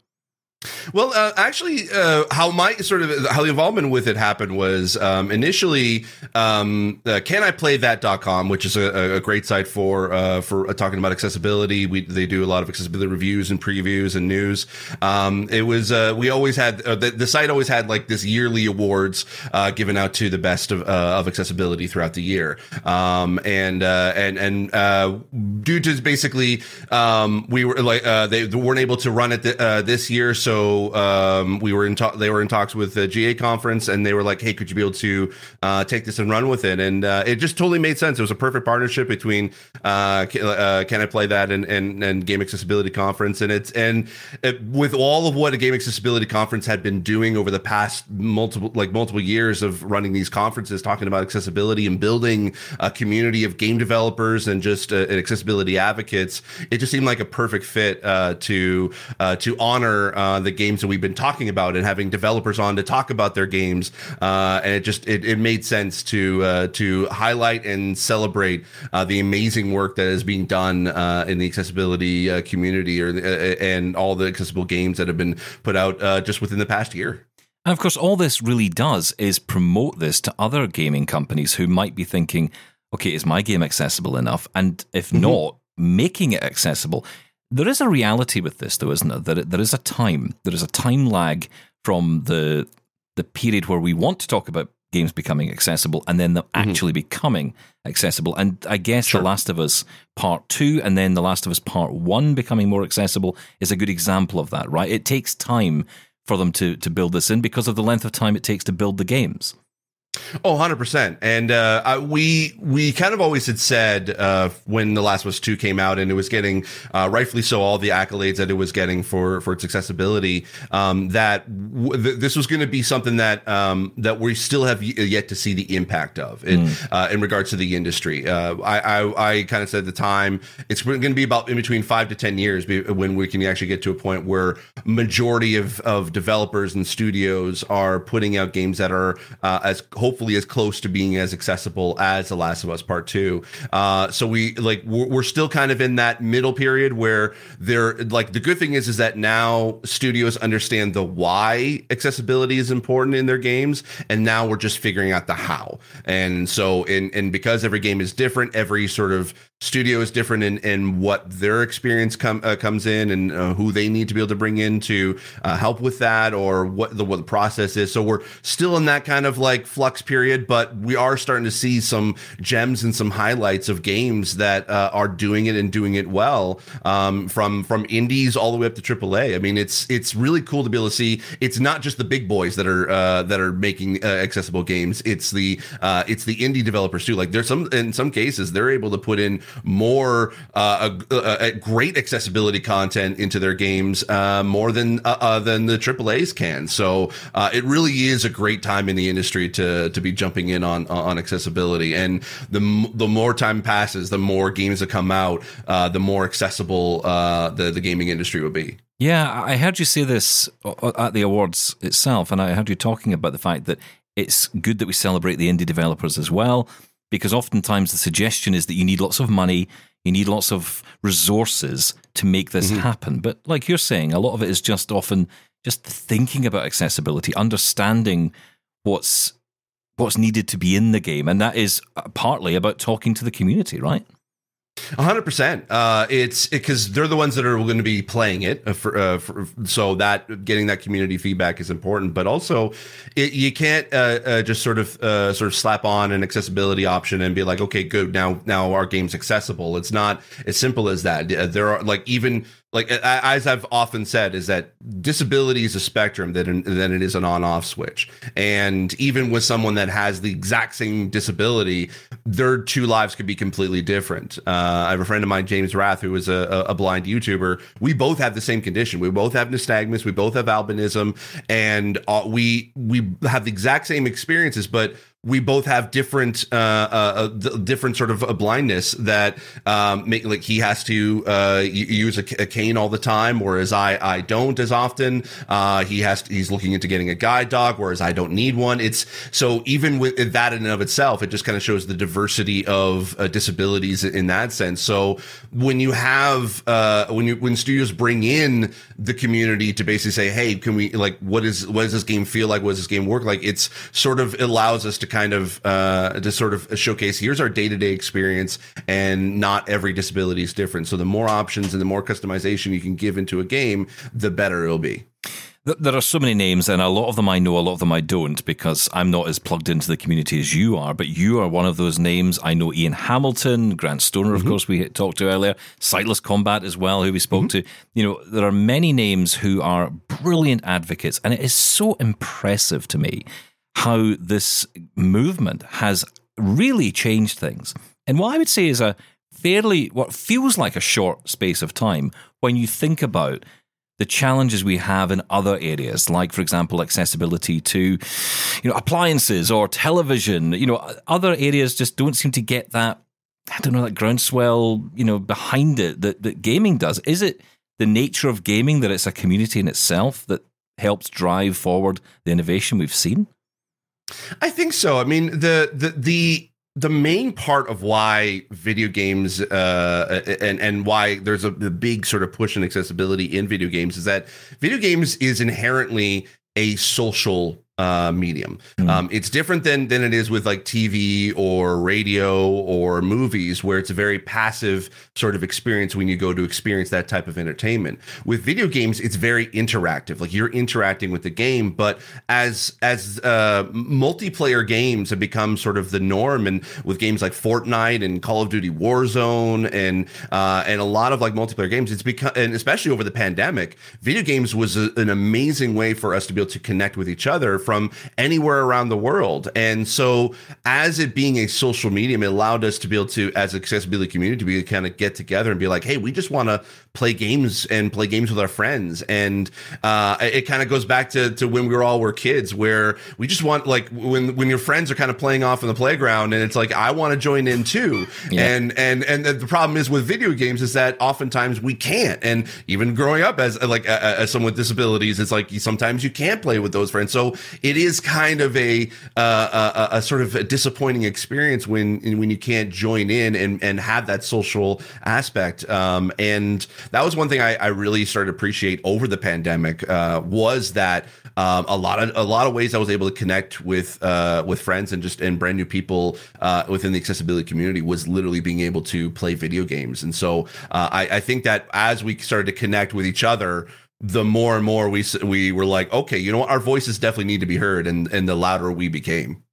Well, uh, actually, uh, how my sort of how the involvement with it happened was um, initially um, uh, that.com, which is a, a great site for uh, for uh, talking about accessibility. We they do a lot of accessibility reviews and previews and news. Um, it was uh, we always had uh, the, the, site always had like this yearly awards given out to the best of of accessibility throughout the year. Um, and and and due to basically um, we were like they weren't able to run it th- this year. So so um, we were in talk. They were in talks with the GA conference, and they were like, "Hey, could you be able to uh, take this and run with it?" And uh, it just totally made sense. It was a perfect partnership between uh, uh Can I Play That and, and, and Game Accessibility Conference, and it's and it, with all of what a Game Accessibility Conference had been doing over the past multiple like multiple years of running these conferences, talking about accessibility and building a community of game developers and just uh, accessibility advocates, it just seemed like a perfect fit uh, to to honor uh, the games that we've been talking about and having developers on to talk about their games. Uh, and it just it, it made sense to uh, to highlight and celebrate uh, the amazing work that is being done uh, in the accessibility uh, community or and all the accessible games that have been put out just within the past year. And of course, all this really does is promote this to other gaming companies who might be thinking, okay, is my game accessible enough? And if mm-hmm. not, making it accessible. There is a reality with this, though, isn't there? That there is a time, there is a time lag from the the period where we want to talk about games becoming accessible and then them mm-hmm. actually becoming accessible. And I guess sure. The Last of Us Part 2 and then The Last of Us Part 1 becoming more accessible is a good example of that, right? It takes time for them to, to build this in because of the length of time it takes to build the games. Oh, 100%. And uh, I, we we kind of always had said uh, when The Last of Us 2 came out and it was getting, uh, rightfully so, all the accolades that it was getting for, for its accessibility, um, that w- th- this was going to be something that um, that we still have y- yet to see the impact of in, mm. Uh, in regards to the industry. Uh, I, I, I kind of said at the time, it's going to be about in between five to 10 years when we can actually get to a point where majority of, of developers and studios are putting out games that are uh, as hopefully as close to being as accessible as The Last of Us Part Two. Uh, so we like we're, we're, still kind of in that middle period where they're like the good thing is is that now studios understand the why accessibility is important in their games, and now we're just figuring out the how. And so in and because every game is different, every sort of studio is different in, in what their experience com, uh, comes in and uh, who they need to be able to bring in to uh, help with that or what the what the process is. So we're still in that kind of like flux period, but we are starting to see some gems and some highlights of games that uh, are doing it and doing it well um, from from indies all the way up to AAA. I mean, it's it's really cool to be able to see. It's not just the big boys that are uh, that are making uh, accessible games. It's the it's the indie developers too. Like there's some in some cases they're able to put in more uh, a, a, great accessibility content into their games uh, more than uh, uh than the AAA's can. So uh, it really is a great time in the industry to to be jumping in on on accessibility. And the the more time passes, the more games that come out, uh, the more accessible the the gaming industry will be. Yeah, I heard you say this at the awards itself, and I heard you talking about the fact that it's good that we celebrate the indie developers as well because oftentimes the suggestion is that you need lots of money, you need lots of resources to make this mm-hmm. happen. But like you're saying, a lot of it is just often just thinking about accessibility, understanding what's what's needed to be in the game, and that is partly about talking to the community, right? Hundred uh, percent. It's because it, they're the ones that are going to be playing it. Uh, for, uh, for, so that getting that community feedback is important, but also it, you can't uh, uh just sort of uh, sort of slap on an accessibility option and be like, okay, good. Now, now our game's accessible. It's not as simple as that. There are like even like as I've often said, is that disability is a spectrum that than it is an on-off switch. And even with someone that has the exact same disability, their two lives could be completely different. Uh, I have a friend of mine, James Rath, who is a, a blind YouTuber. We both have the same condition. We both have nystagmus. We both have albinism, and uh, we we have the exact same experiences, but we both have different uh, uh, uh different sort of a blindness that um, make like he has to uh, use a, cane all the time, whereas I I don't as often. Uh, he has to, he's looking into getting a guide dog, whereas I don't need one. It's so even with that in and of itself, it just kind of shows the diversity of uh, disabilities in that sense. So when you have when you when studios bring in the community to basically say, hey, can we like what is what does this game feel like? What does this game work like? It's sort of allows us to kind of uh, to sort of showcase here's our day to day experience, and not every disability is different. So the more options and the more customization you can give into a game, the better it'll be. There are so many names, and a lot of them I know, a lot of them I don't, because I'm not as plugged into the community as you are. But you are one of those names. I know Ian Hamilton, Grant Stoner, of mm-hmm. course, we talked to earlier, Sightless Combat as well, who we spoke mm-hmm. to. You know, there are many names who are brilliant advocates, and it is so impressive to me how this movement has really changed things. And what I would say is a fairly, what feels like a short space of time when you think about the challenges we have in other areas, like, for example, accessibility to, you know, appliances or television. You know, other areas just don't seem to get that, I don't know, that groundswell, you know, behind it that, that gaming does. Is it the nature of gaming that it's a community in itself that helps drive forward the innovation we've seen? I think so. I mean, the the the the main part of why video games uh, and and why there's a, a big sort of push in accessibility in video games is that video games is inherently a social uh, medium. Mm. Um, it's different than than it is with like TV or radio or movies, where it's a very passive sort of experience when you go to experience that type of entertainment. With video games, it's very interactive. Like you're interacting with the game, but as as uh, multiplayer games have become sort of the norm, and with games like Fortnite and Call of Duty Warzone and uh, and a lot of like multiplayer games, it's become and especially over the pandemic, video games was a, an amazing way for us to be able to connect with each other from anywhere around the world. And so, as it being a social medium, it allowed us to be able to, as accessibility community, to be kind of get together and be like, hey, we just want to play games and play games with our friends. And uh, it kind of goes back to, to when we were all were kids, where we just want like when when your friends are kind of playing off in the playground, and it's like I want to join in too. Yeah. And and and the problem is with video games is that oftentimes we can't. And even growing up as like as someone with disabilities, it's like sometimes you can't play with those friends. So it is kind of a uh, a, a, sort of a disappointing experience when when you can't join in and and have that social aspect. Um, and that was one thing I, I really started to appreciate over the pandemic uh, was that um, a lot of a lot of ways I was able to connect with uh, with friends and just and brand new people uh, within the accessibility community was literally being able to play video games. And so uh, I, I think that as we started to connect with each other the more and more we we were like, okay, you know what, our voices definitely need to be heard, and and the louder we became.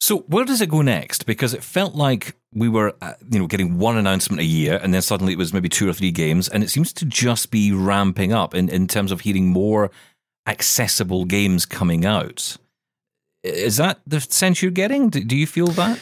So where does it go next? Because it felt like we were, uh, you know, getting one announcement a year, and then suddenly it was maybe two or three games, and it seems to just be ramping up in in terms of hearing more accessible games coming out. Is that the sense you're getting? Do, do you feel that?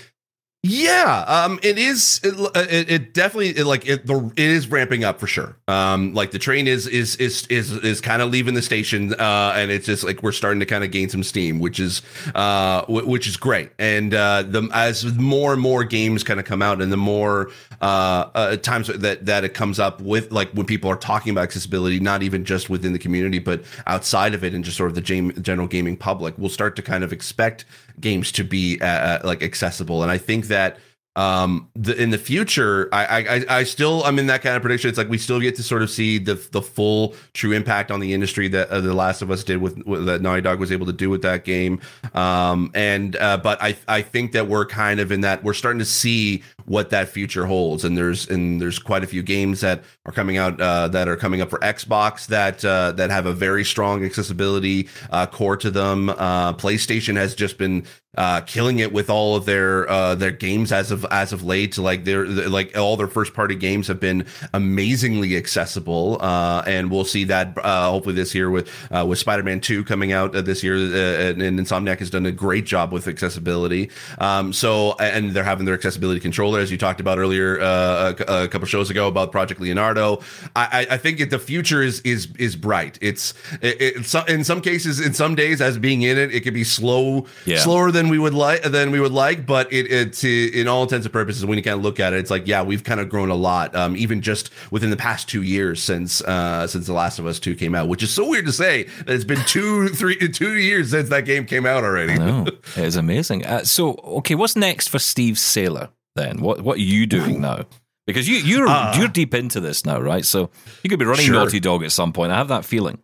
Yeah, um, it is. It, it, it definitely it, like it. The, it is ramping up for sure. Um, like the train is is is is is kind of leaving the station, uh, and it's just like we're starting to kind of gain some steam, which is uh, w- which is great. And uh, the as more and more games kind of come out, and the more uh, uh, times that that it comes up with, like when people are talking about accessibility, not even just within the community, but outside of it, and just sort of the game, general gaming public, we'll start to kind of expect games to be uh, uh, like accessible. And I think that um the, in the future I, I i still i'm in that kind of prediction it's like we still get to sort of see the the full true impact on the industry that uh, the last of us did with, with, that naughty dog was able to do with that game um and uh but i i think that we're kind of in that we're starting to see what that future holds. And there's and there's quite a few games that are coming out uh, that are coming up for Xbox that uh, that have a very strong accessibility uh, core to them. Uh, PlayStation has just been uh, killing it with all of their uh, their games as of as of late. Like they're like all their first party games have been amazingly accessible, and we'll see that hopefully this year with with Spider Man Two coming out this year. And, and Insomniac has done a great job with accessibility. Um, so and they're having their accessibility as you talked about earlier uh, a, a couple shows ago about Project Leonardo. I, I think it, the future is is is bright. It's it, it's in some cases in some days as being in it, it could be slow Yeah. slower than we would like than we would like but it it's in all intents and purposes when you kind of look at it it's like yeah we've kind of grown a lot um, even just within the past two years since uh since the last of us 2 came out which is so weird to say that it's been two three two years since that game came out already it is amazing. Uh, so, okay, what's next for Steve Saylor then? What what are you doing now? Because you you're uh. you're deep into this now, right? So you could be running Sure. Naughty Dog at some point. I have that feeling.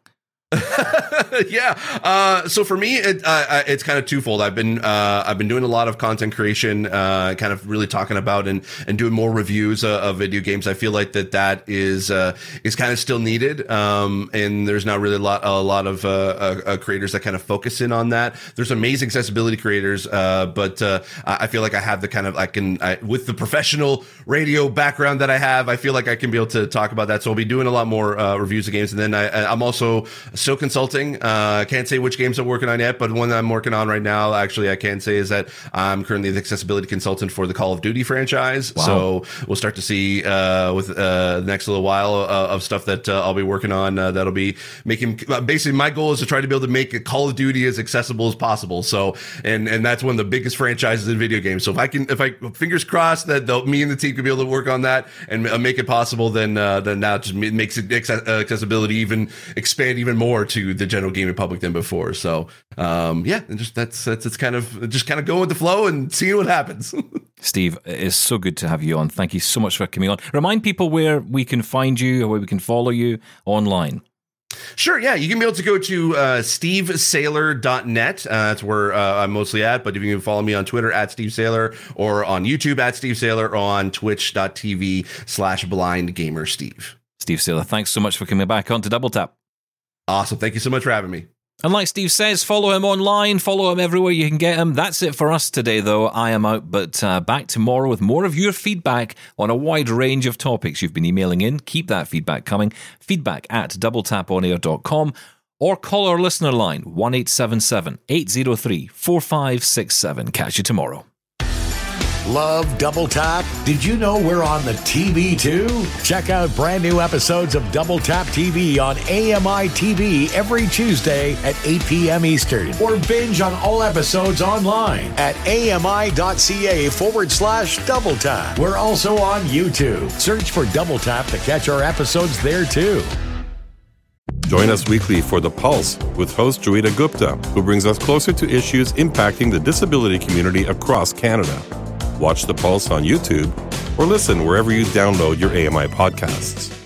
yeah. Uh, so for me, it, uh, uh, it's kind of twofold. I've been uh, I've been doing a lot of content creation, uh, kind of really talking about and and doing more reviews uh, of video games. I feel like that that is is kind of still needed, um, and there's not really a lot a lot of creators that kind of focus in on that. There's amazing accessibility creators, but I feel like I have the kind of I can I, with the professional radio background that I have, I feel like I can be able to talk about that. So I'll be doing a lot more reviews of games, and then I, I'm also still consulting. Uh, I can't say which games I'm working on yet, but one that I'm working on right now, actually, I can say is that I'm currently the accessibility consultant for the Call of Duty franchise. So we'll start to see uh, with uh, the next little while uh, of stuff that uh, I'll be working on. Uh, that'll be making basically my goal is to try to be able to make Call of Duty as accessible as possible. So and and that's one of the biggest franchises in video games. So if I can, if I fingers crossed that they'll, me and the team can be able to work on that and make it possible, then uh, then that just makes it access- uh, accessibility even expand even more to the general gaming public than before. So um, yeah, and just that's that's it's kind of just kind of going with the flow and seeing what happens. Steve, it is so good to have you on. Thank you so much for coming on. Remind people where we can find you or where we can follow you online. Sure, yeah. You can be able to go to uh, stevesaylor.net. Uh, that's where uh, I'm mostly at. But if you can follow me on Twitter at Steve Saylor or on YouTube at Steve Saylor or on twitch.tv slash blind gamer Steve. Steve Saylor, thanks so much for coming back on to Double Tap. Awesome. Thank you so much for having me. And like Steve says, follow him online, follow him everywhere you can get him. That's it for us today, though. I am out, but uh, back tomorrow with more of your feedback on a wide range of topics you've been emailing in. Keep that feedback coming. Feedback at doubletaponair.com or call our listener line 1 803 4567. Catch you tomorrow. Love Double Tap? Did you know we're on the TV too? Check out brand new episodes of Double Tap TV on AMI TV every Tuesday at 8 p.m. Eastern. Or binge on all episodes online at ami.ca forward slash double tap. We're also on YouTube. Search for Double Tap to catch our episodes there too. Join us weekly for The Pulse with host Joita Gupta, who brings us closer to issues impacting the disability community across Canada. Watch The Pulse on YouTube or listen wherever you download your AMI podcasts.